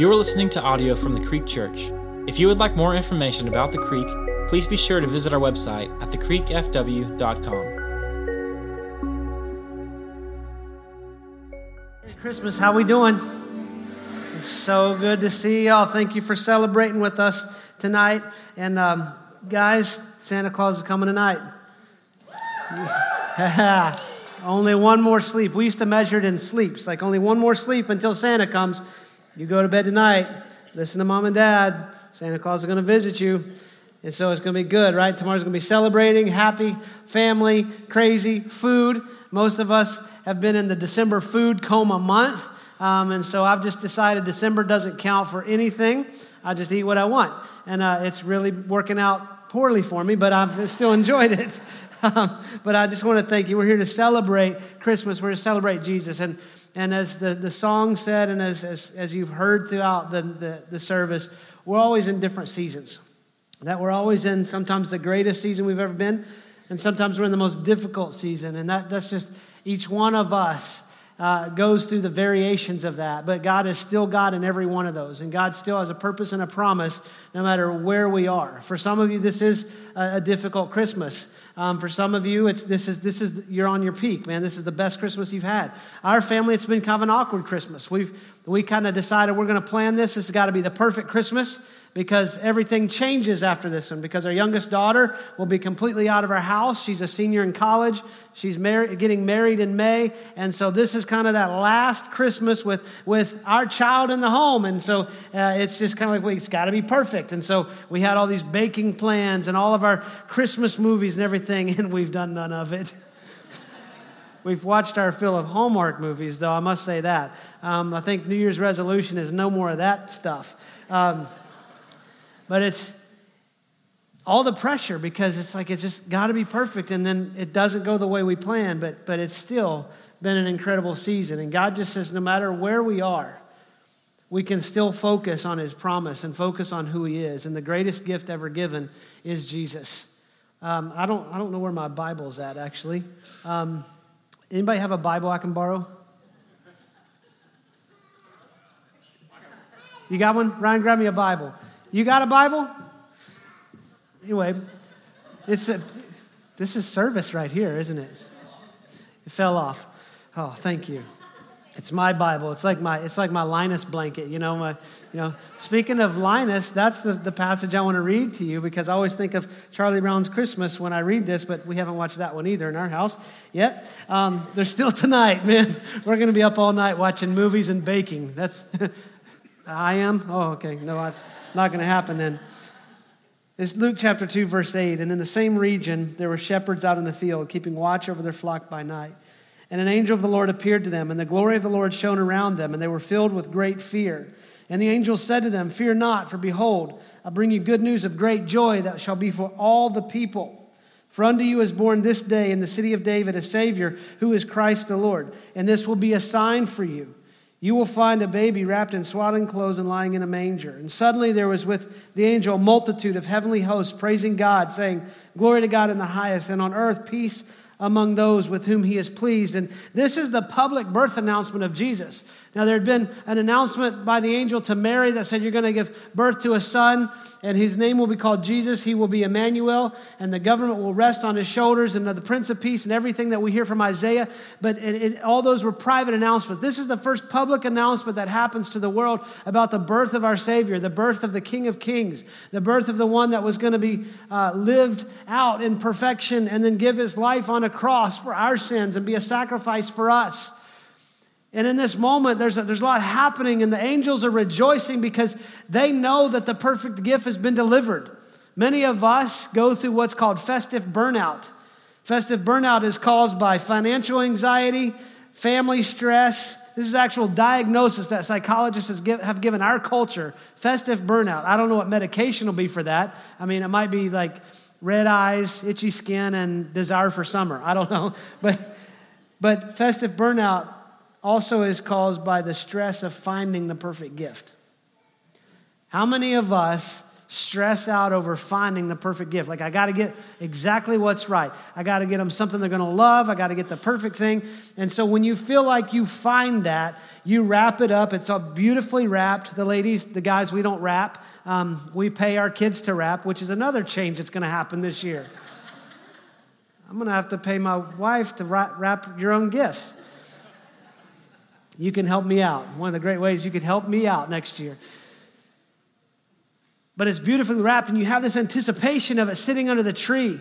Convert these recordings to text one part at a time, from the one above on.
You are listening to audio from the Creek Church. If you would like more information about the Creek, please be sure to visit our website at thecreekfw.com. Merry Christmas. How we doing? It's so good to see y'all. Thank you for celebrating with us tonight. And um, guys, Santa Claus is coming tonight. only one more sleep. We used to measure it in sleeps, like only one more sleep until Santa comes. You go to bed tonight, listen to mom and dad. Santa Claus is going to visit you. And so it's going to be good, right? Tomorrow's going to be celebrating, happy, family, crazy, food. Most of us have been in the December food coma month. Um, and so I've just decided December doesn't count for anything. I just eat what I want. And uh, it's really working out poorly for me, but I've still enjoyed it. Um, but I just want to thank you. We're here to celebrate Christmas. We're here to celebrate Jesus. And, and as the, the song said, and as, as, as you've heard throughout the, the, the service, we're always in different seasons. That we're always in sometimes the greatest season we've ever been, and sometimes we're in the most difficult season. And that, that's just each one of us uh, goes through the variations of that. But God is still God in every one of those. And God still has a purpose and a promise no matter where we are. For some of you, this is a, a difficult Christmas. Um, for some of you, it's this is this is you're on your peak, man. This is the best Christmas you've had. Our family, it's been kind of an awkward Christmas. We've we kind of decided we're going to plan this. This has got to be the perfect Christmas because everything changes after this one. Because our youngest daughter will be completely out of our house. She's a senior in college. She's getting married in May. And so this is kind of that last Christmas with, with our child in the home. And so uh, it's just kind of like, well, it's got to be perfect. And so we had all these baking plans and all of our Christmas movies and everything, and we've done none of it. We've watched our fill of Hallmark movies, though, I must say that. Um, I think New Year's resolution is no more of that stuff. Um, but it's all the pressure because it's like it's just got to be perfect and then it doesn't go the way we plan but but it's still been an incredible season. And god just says no matter where we are we can still focus on his promise and focus on who he is. And the greatest gift ever given is jesus. Um, i don't i don't know where my bible's at actually. Um, anybody have a bible i can borrow? You got one? Ryan grab me a bible you got a Bible? Anyway, it's a, this is service right here, isn't it? It fell off. Oh, thank you. It's my Bible. It's like my it's like my Linus blanket. You know, my you know. Speaking of Linus, that's the, the passage I want to read to you because I always think of Charlie Brown's Christmas when I read this, but we haven't watched that one either in our house yet. Um, there's still tonight, man. We're going to be up all night watching movies and baking. That's I am? Oh, okay. No, that's not going to happen then. It's Luke chapter 2, verse 8. And in the same region, there were shepherds out in the field, keeping watch over their flock by night. And an angel of the Lord appeared to them, and the glory of the Lord shone around them, and they were filled with great fear. And the angel said to them, Fear not, for behold, I bring you good news of great joy that shall be for all the people. For unto you is born this day in the city of David a Savior, who is Christ the Lord. And this will be a sign for you. You will find a baby wrapped in swaddling clothes and lying in a manger. And suddenly there was with the angel a multitude of heavenly hosts praising God, saying, Glory to God in the highest, and on earth peace among those with whom he is pleased. And this is the public birth announcement of Jesus. Now, there had been an announcement by the angel to Mary that said, You're going to give birth to a son, and his name will be called Jesus. He will be Emmanuel, and the government will rest on his shoulders, and the Prince of Peace, and everything that we hear from Isaiah. But it, it, all those were private announcements. This is the first public announcement that happens to the world about the birth of our Savior, the birth of the King of Kings, the birth of the one that was going to be uh, lived out in perfection and then give his life on a cross for our sins and be a sacrifice for us. And in this moment, there's a, there's a lot happening, and the angels are rejoicing because they know that the perfect gift has been delivered. Many of us go through what's called festive burnout. Festive burnout is caused by financial anxiety, family stress. This is actual diagnosis that psychologists have given our culture. Festive burnout. I don't know what medication will be for that. I mean, it might be like red eyes, itchy skin, and desire for summer. I don't know. But, but festive burnout also is caused by the stress of finding the perfect gift. How many of us stress out over finding the perfect gift. Like, I got to get exactly what's right. I got to get them something they're going to love. I got to get the perfect thing. And so, when you feel like you find that, you wrap it up. It's all beautifully wrapped. The ladies, the guys, we don't wrap. Um, we pay our kids to wrap, which is another change that's going to happen this year. I'm going to have to pay my wife to wrap your own gifts. You can help me out. One of the great ways you could help me out next year but it's beautifully wrapped, and you have this anticipation of it sitting under the tree.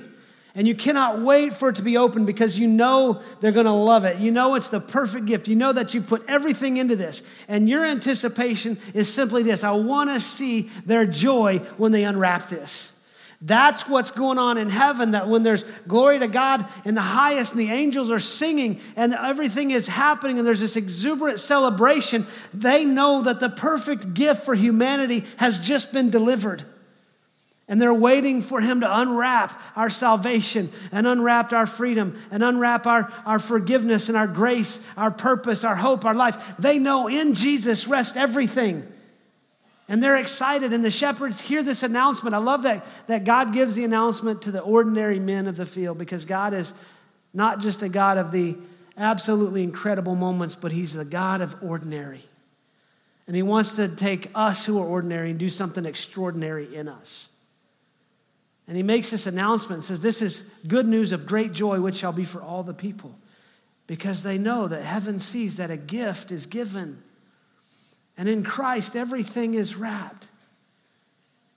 And you cannot wait for it to be opened because you know they're going to love it. You know it's the perfect gift. You know that you put everything into this. And your anticipation is simply this I want to see their joy when they unwrap this. That's what's going on in heaven. That when there's glory to God in the highest and the angels are singing and everything is happening and there's this exuberant celebration, they know that the perfect gift for humanity has just been delivered. And they're waiting for him to unwrap our salvation and unwrap our freedom and unwrap our, our forgiveness and our grace, our purpose, our hope, our life. They know in Jesus rests everything. And they're excited, and the shepherds hear this announcement. I love that, that God gives the announcement to the ordinary men of the field because God is not just a God of the absolutely incredible moments, but He's the God of ordinary. And He wants to take us who are ordinary and do something extraordinary in us. And He makes this announcement and says, This is good news of great joy, which shall be for all the people. Because they know that heaven sees that a gift is given and in Christ, everything is wrapped.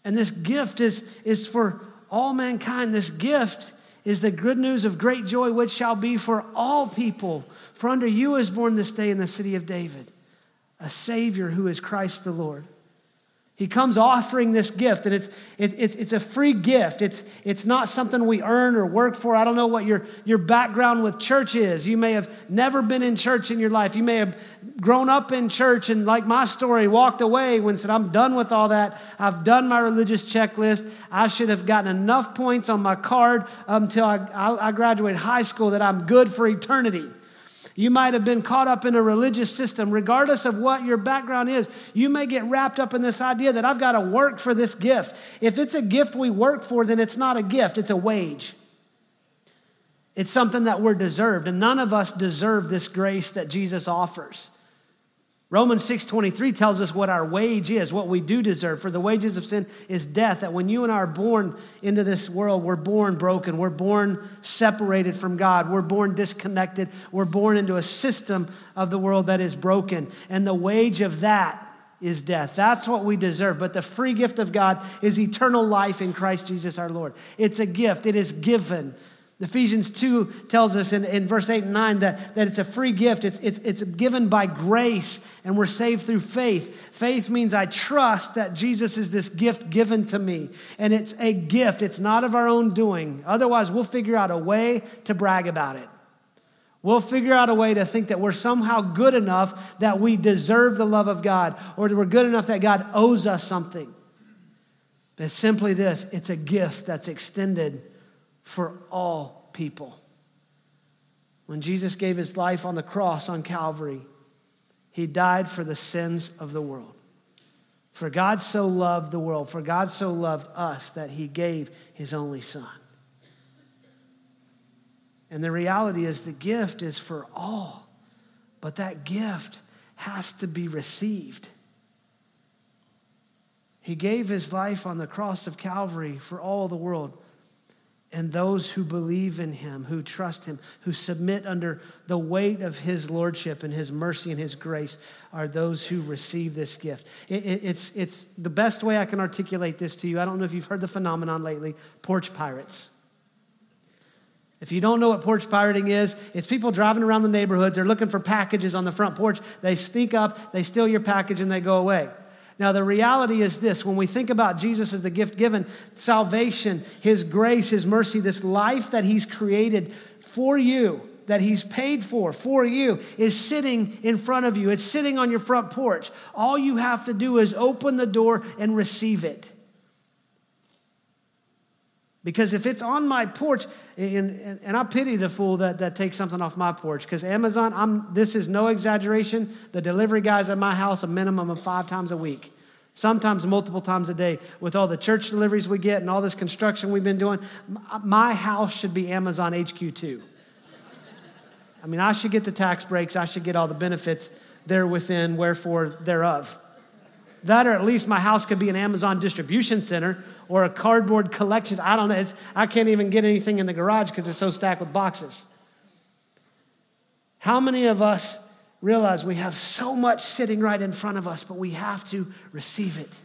And this gift is, is for all mankind. This gift is the good news of great joy, which shall be for all people. For under you is born this day in the city of David a Savior who is Christ the Lord. He comes offering this gift, and it's, it, it's, it's a free gift. It's, it's not something we earn or work for. I don't know what your, your background with church is. You may have never been in church in your life. You may have grown up in church and, like my story, walked away when said, I'm done with all that. I've done my religious checklist. I should have gotten enough points on my card until I, I, I graduated high school that I'm good for eternity. You might have been caught up in a religious system. Regardless of what your background is, you may get wrapped up in this idea that I've got to work for this gift. If it's a gift we work for, then it's not a gift, it's a wage. It's something that we're deserved, and none of us deserve this grace that Jesus offers. Romans 6:23 tells us what our wage is, what we do deserve. For the wages of sin is death. That when you and I are born into this world, we're born broken. We're born separated from God. We're born disconnected. We're born into a system of the world that is broken. And the wage of that is death. That's what we deserve. But the free gift of God is eternal life in Christ Jesus our Lord. It's a gift. It is given. Ephesians 2 tells us in, in verse 8 and 9 that, that it's a free gift. It's, it's, it's given by grace, and we're saved through faith. Faith means I trust that Jesus is this gift given to me. And it's a gift, it's not of our own doing. Otherwise, we'll figure out a way to brag about it. We'll figure out a way to think that we're somehow good enough that we deserve the love of God, or that we're good enough that God owes us something. But simply this it's a gift that's extended for all people. When Jesus gave his life on the cross on Calvary, he died for the sins of the world. For God so loved the world, for God so loved us that he gave his only son. And the reality is the gift is for all, but that gift has to be received. He gave his life on the cross of Calvary for all the world and those who believe in him, who trust him, who submit under the weight of his lordship and his mercy and his grace are those who receive this gift. It, it, it's, it's the best way I can articulate this to you. I don't know if you've heard the phenomenon lately porch pirates. If you don't know what porch pirating is, it's people driving around the neighborhoods. They're looking for packages on the front porch. They sneak up, they steal your package, and they go away. Now, the reality is this when we think about Jesus as the gift given, salvation, His grace, His mercy, this life that He's created for you, that He's paid for for you, is sitting in front of you. It's sitting on your front porch. All you have to do is open the door and receive it. Because if it's on my porch, and, and, and, I pity the fool that, that takes something off my porch, because Amazon, I'm, this is no exaggeration, the delivery guys at my house a minimum of five times a week sometimes multiple times a day with all the church deliveries we get and all this construction we've been doing. My house should be Amazon HQ2. I mean, I should get the tax breaks, I should get all the benefits there within, wherefore thereof. That, or at least my house could be an Amazon distribution center or a cardboard collection. I don't know. It's, I can't even get anything in the garage because it's so stacked with boxes. How many of us realize we have so much sitting right in front of us, but we have to receive it?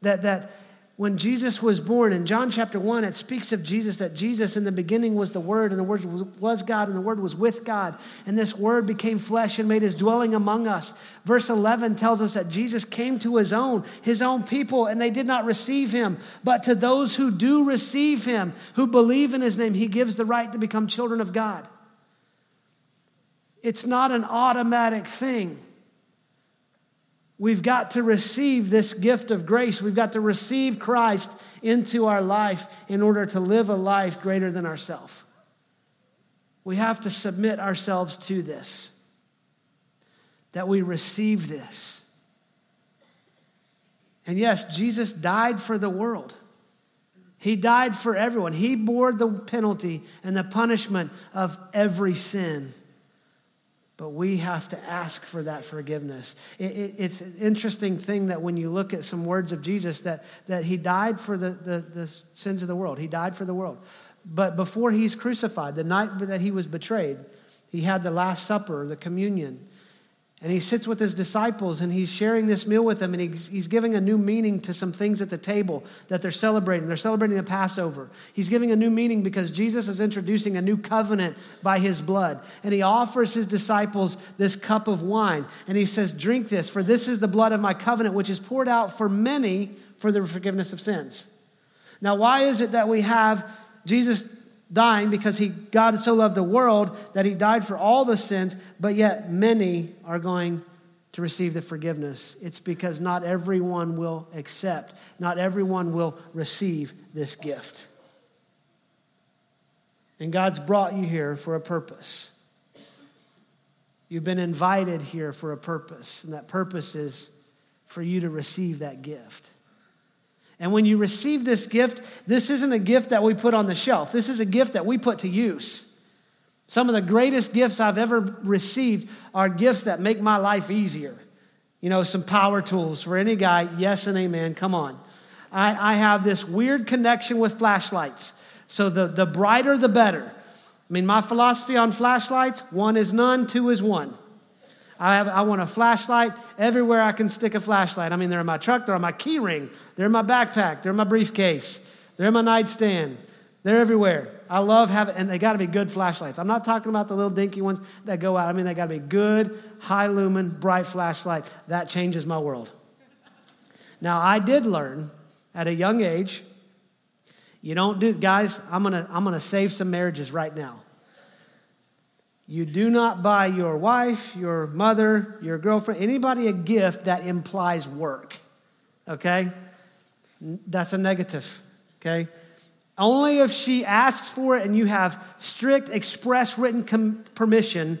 That, that when Jesus was born in John chapter 1, it speaks of Jesus that Jesus in the beginning was the Word, and the Word was God, and the Word was with God. And this Word became flesh and made his dwelling among us. Verse 11 tells us that Jesus came to his own, his own people, and they did not receive him. But to those who do receive him, who believe in his name, he gives the right to become children of God. It's not an automatic thing. We've got to receive this gift of grace. We've got to receive Christ into our life in order to live a life greater than ourselves. We have to submit ourselves to this, that we receive this. And yes, Jesus died for the world. He died for everyone. He bore the penalty and the punishment of every sin. But we have to ask for that forgiveness. It, it, it's an interesting thing that when you look at some words of Jesus, that, that he died for the, the, the sins of the world. He died for the world. But before he's crucified, the night that he was betrayed, he had the Last Supper, the communion. And he sits with his disciples and he's sharing this meal with them and he's, he's giving a new meaning to some things at the table that they're celebrating. They're celebrating the Passover. He's giving a new meaning because Jesus is introducing a new covenant by his blood. And he offers his disciples this cup of wine and he says, Drink this, for this is the blood of my covenant, which is poured out for many for the forgiveness of sins. Now, why is it that we have Jesus dying because he God so loved the world that he died for all the sins, but yet many are going to receive the forgiveness. It's because not everyone will accept, not everyone will receive this gift. And God's brought you here for a purpose. You've been invited here for a purpose, and that purpose is for you to receive that gift. And when you receive this gift, this isn't a gift that we put on the shelf. This is a gift that we put to use. Some of the greatest gifts I've ever received are gifts that make my life easier. You know, some power tools for any guy, yes and amen, come on. I, I have this weird connection with flashlights. So the, the brighter, the better. I mean, my philosophy on flashlights one is none, two is one. I, have, I want a flashlight everywhere I can stick a flashlight. I mean, they're in my truck, they're on my key ring, they're in my backpack, they're in my briefcase, they're in my nightstand. They're everywhere. I love having, and they got to be good flashlights. I'm not talking about the little dinky ones that go out. I mean, they got to be good, high lumen, bright flashlight. That changes my world. Now, I did learn at a young age. You don't do, guys. I'm gonna, I'm gonna save some marriages right now. You do not buy your wife, your mother, your girlfriend, anybody a gift that implies work. Okay? That's a negative. Okay? Only if she asks for it and you have strict, express written com- permission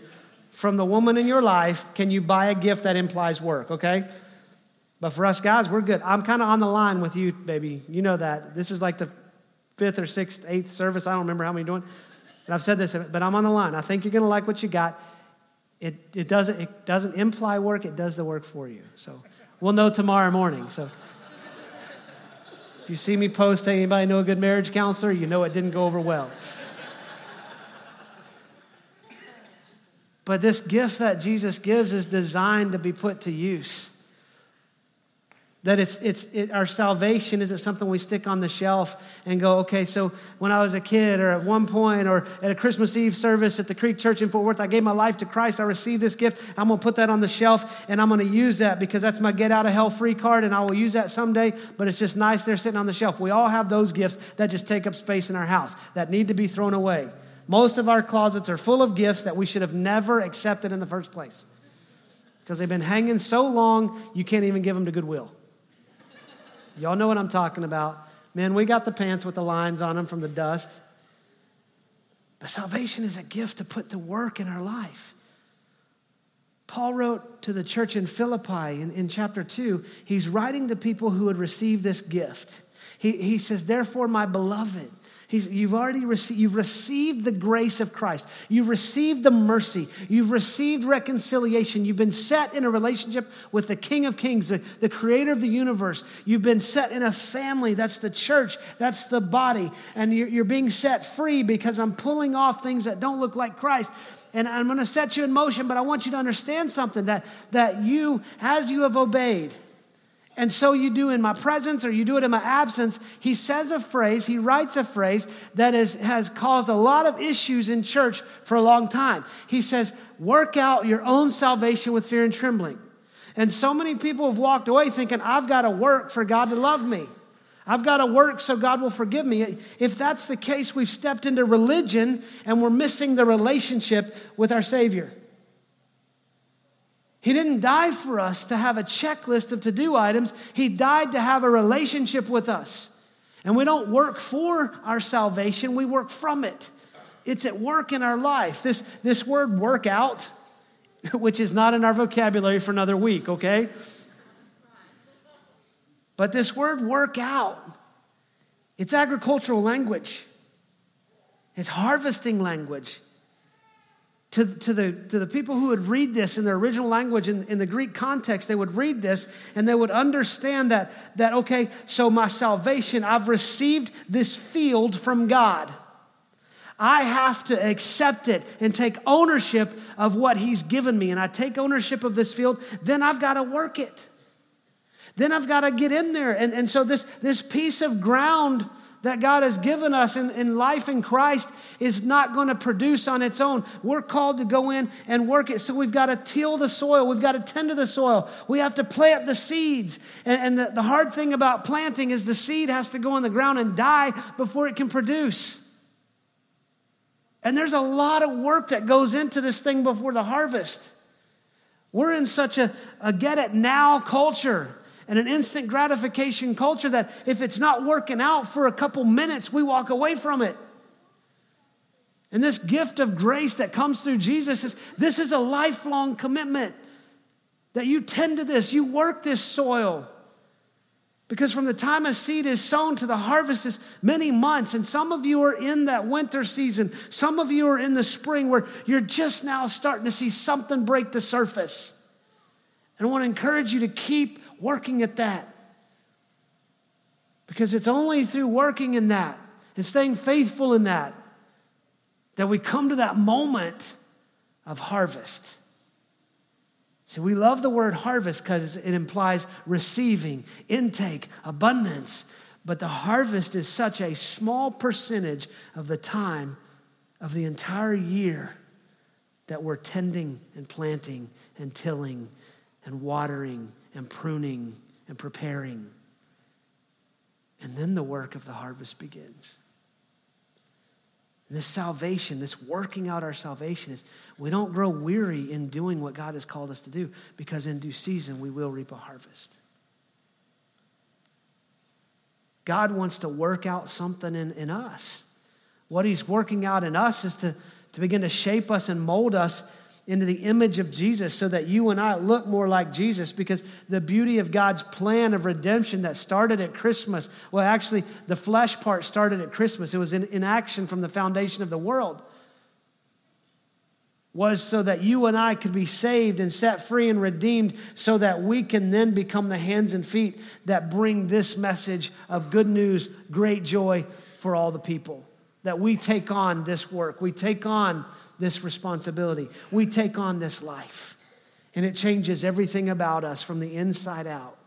from the woman in your life can you buy a gift that implies work, okay? But for us guys, we're good. I'm kind of on the line with you, baby. You know that. This is like the fifth or sixth, eighth service. I don't remember how many doing. And I've said this, but I'm on the line. I think you're going to like what you got. It, it, doesn't, it doesn't imply work, it does the work for you. So we'll know tomorrow morning. So if you see me post, hey, anybody know a good marriage counselor? You know it didn't go over well. But this gift that Jesus gives is designed to be put to use. That it's, it's, it, our salvation isn't something we stick on the shelf and go, okay, so when I was a kid or at one point or at a Christmas Eve service at the Creek Church in Fort Worth, I gave my life to Christ. I received this gift. I'm going to put that on the shelf and I'm going to use that because that's my get out of hell free card and I will use that someday, but it's just nice there sitting on the shelf. We all have those gifts that just take up space in our house that need to be thrown away. Most of our closets are full of gifts that we should have never accepted in the first place because they've been hanging so long, you can't even give them to Goodwill. Y'all know what I'm talking about. Man, we got the pants with the lines on them from the dust. But salvation is a gift to put to work in our life. Paul wrote to the church in Philippi in, in chapter 2, he's writing to people who had received this gift. He, he says, Therefore, my beloved, He's, you've already received, you've received the grace of Christ. You've received the mercy. You've received reconciliation. You've been set in a relationship with the King of Kings, the, the creator of the universe. You've been set in a family. That's the church. That's the body. And you're, you're being set free because I'm pulling off things that don't look like Christ and I'm going to set you in motion, but I want you to understand something that, that you, as you have obeyed, and so you do in my presence or you do it in my absence. He says a phrase, he writes a phrase that is, has caused a lot of issues in church for a long time. He says, work out your own salvation with fear and trembling. And so many people have walked away thinking, I've got to work for God to love me. I've got to work so God will forgive me. If that's the case, we've stepped into religion and we're missing the relationship with our Savior. He didn't die for us to have a checklist of to do items. He died to have a relationship with us. And we don't work for our salvation, we work from it. It's at work in our life. This, this word work out, which is not in our vocabulary for another week, okay? But this word work out, it's agricultural language, it's harvesting language to, to, the, to the people who would read this in their original language, in, in the Greek context, they would read this and they would understand that, that, okay, so my salvation, I've received this field from God. I have to accept it and take ownership of what He's given me. And I take ownership of this field, then I've got to work it. Then I've got to get in there. And, and so, this, this piece of ground that God has given us in, in life in Christ is not going to produce on its own. We're called to go in and work it. So we've got to till the soil. We've got to tend to the soil. We have to plant the seeds. And, and the, the hard thing about planting is the seed has to go in the ground and die before it can produce. And there's a lot of work that goes into this thing before the harvest. We're in such a, a get it now culture and an instant gratification culture that if it's not working out for a couple minutes, we walk away from it. And this gift of grace that comes through Jesus is this is a lifelong commitment that you tend to this, you work this soil. Because from the time a seed is sown to the harvest is many months. And some of you are in that winter season. Some of you are in the spring where you're just now starting to see something break the surface. And I want to encourage you to keep working at that. Because it's only through working in that and staying faithful in that that we come to that moment of harvest. See, we love the word harvest because it implies receiving, intake, abundance. But the harvest is such a small percentage of the time of the entire year that we're tending and planting and tilling and watering and pruning and preparing. And then the work of the harvest begins. And this salvation, this working out our salvation, is we don't grow weary in doing what God has called us to do because in due season we will reap a harvest. God wants to work out something in, in us. What He's working out in us is to, to begin to shape us and mold us into the image of Jesus so that you and I look more like Jesus because the beauty of God's plan of redemption that started at Christmas, well, actually, the flesh part started at Christmas. It was in, in action from the foundation of the world, was so that you and I could be saved and set free and redeemed so that we can then become the hands and feet that bring this message of good news, great joy for all the people. That we take on this work, we take on this responsibility. We take on this life, and it changes everything about us from the inside out.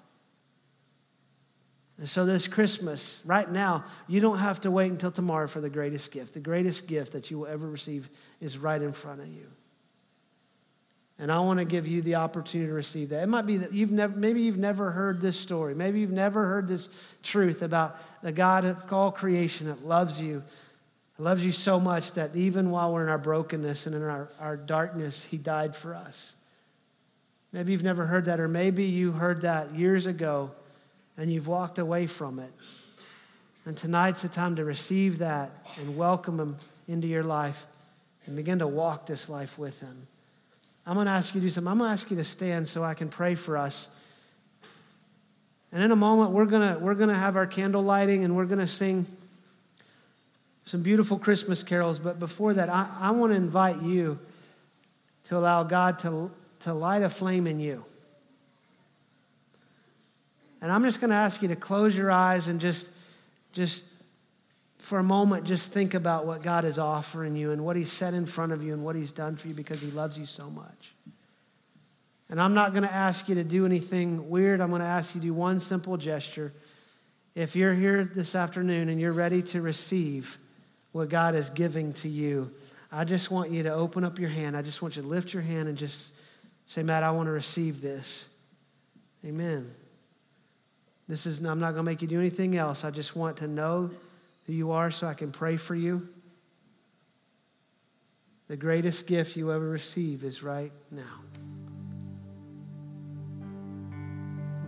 And so, this Christmas, right now, you don't have to wait until tomorrow for the greatest gift. The greatest gift that you will ever receive is right in front of you. And I want to give you the opportunity to receive that. It might be that you've never, maybe you've never heard this story. Maybe you've never heard this truth about the God of all creation that loves you he loves you so much that even while we're in our brokenness and in our, our darkness, He died for us. Maybe you've never heard that, or maybe you heard that years ago and you've walked away from it. And tonight's the time to receive that and welcome Him into your life and begin to walk this life with Him. I'm going to ask you to do something. I'm going to ask you to stand so I can pray for us. And in a moment, we're going to, we're going to have our candle lighting and we're going to sing some beautiful Christmas carols. But before that, I, I want to invite you to allow God to, to light a flame in you. And I'm just going to ask you to close your eyes and just, just for a moment, just think about what God is offering you and what He's set in front of you and what He's done for you because He loves you so much. And I'm not going to ask you to do anything weird. I'm going to ask you to do one simple gesture. If you're here this afternoon and you're ready to receive what God is giving to you, I just want you to open up your hand. I just want you to lift your hand and just say, Matt, I want to receive this. Amen. This is, I'm not going to make you do anything else. I just want to know who you are so I can pray for you. The greatest gift you ever receive is right now.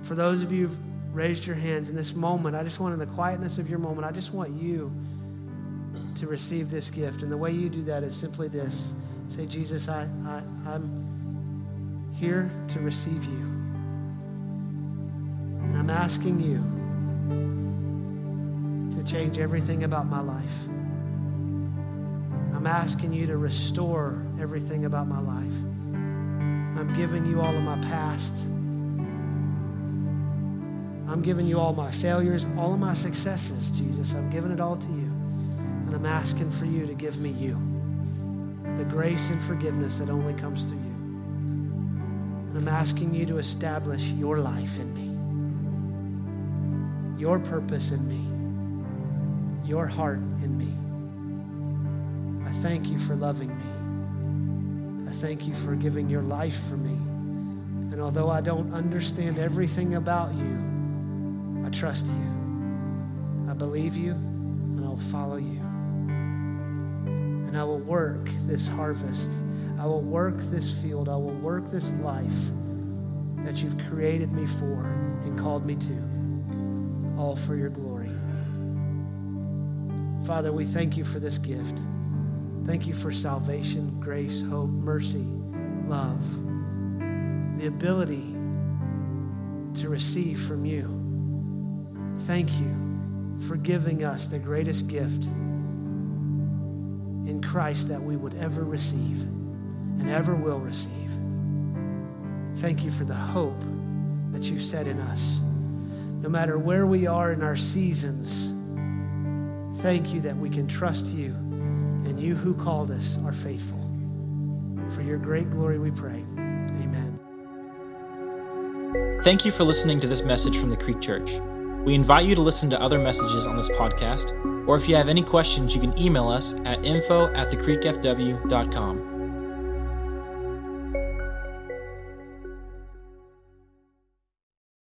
For those of you who've raised your hands in this moment, I just want in the quietness of your moment, I just want you to receive this gift. And the way you do that is simply this say, Jesus, I, I, I'm here to receive you. And I'm asking you to change everything about my life. I'm asking you to restore everything about my life. I'm giving you all of my past. I'm giving you all my failures, all of my successes, Jesus. I'm giving it all to you. I'm asking for you to give me you the grace and forgiveness that only comes through you. And I'm asking you to establish your life in me, your purpose in me, your heart in me. I thank you for loving me. I thank you for giving your life for me. And although I don't understand everything about you, I trust you. I believe you, and I'll follow you. And I will work this harvest. I will work this field. I will work this life that you've created me for and called me to, all for your glory. Father, we thank you for this gift. Thank you for salvation, grace, hope, mercy, love, the ability to receive from you. Thank you for giving us the greatest gift in Christ that we would ever receive and ever will receive. Thank you for the hope that you set in us. No matter where we are in our seasons, thank you that we can trust you and you who called us are faithful. For your great glory we pray. Amen. Thank you for listening to this message from the Creek Church. We invite you to listen to other messages on this podcast, or if you have any questions, you can email us at info at thecreekfw.com.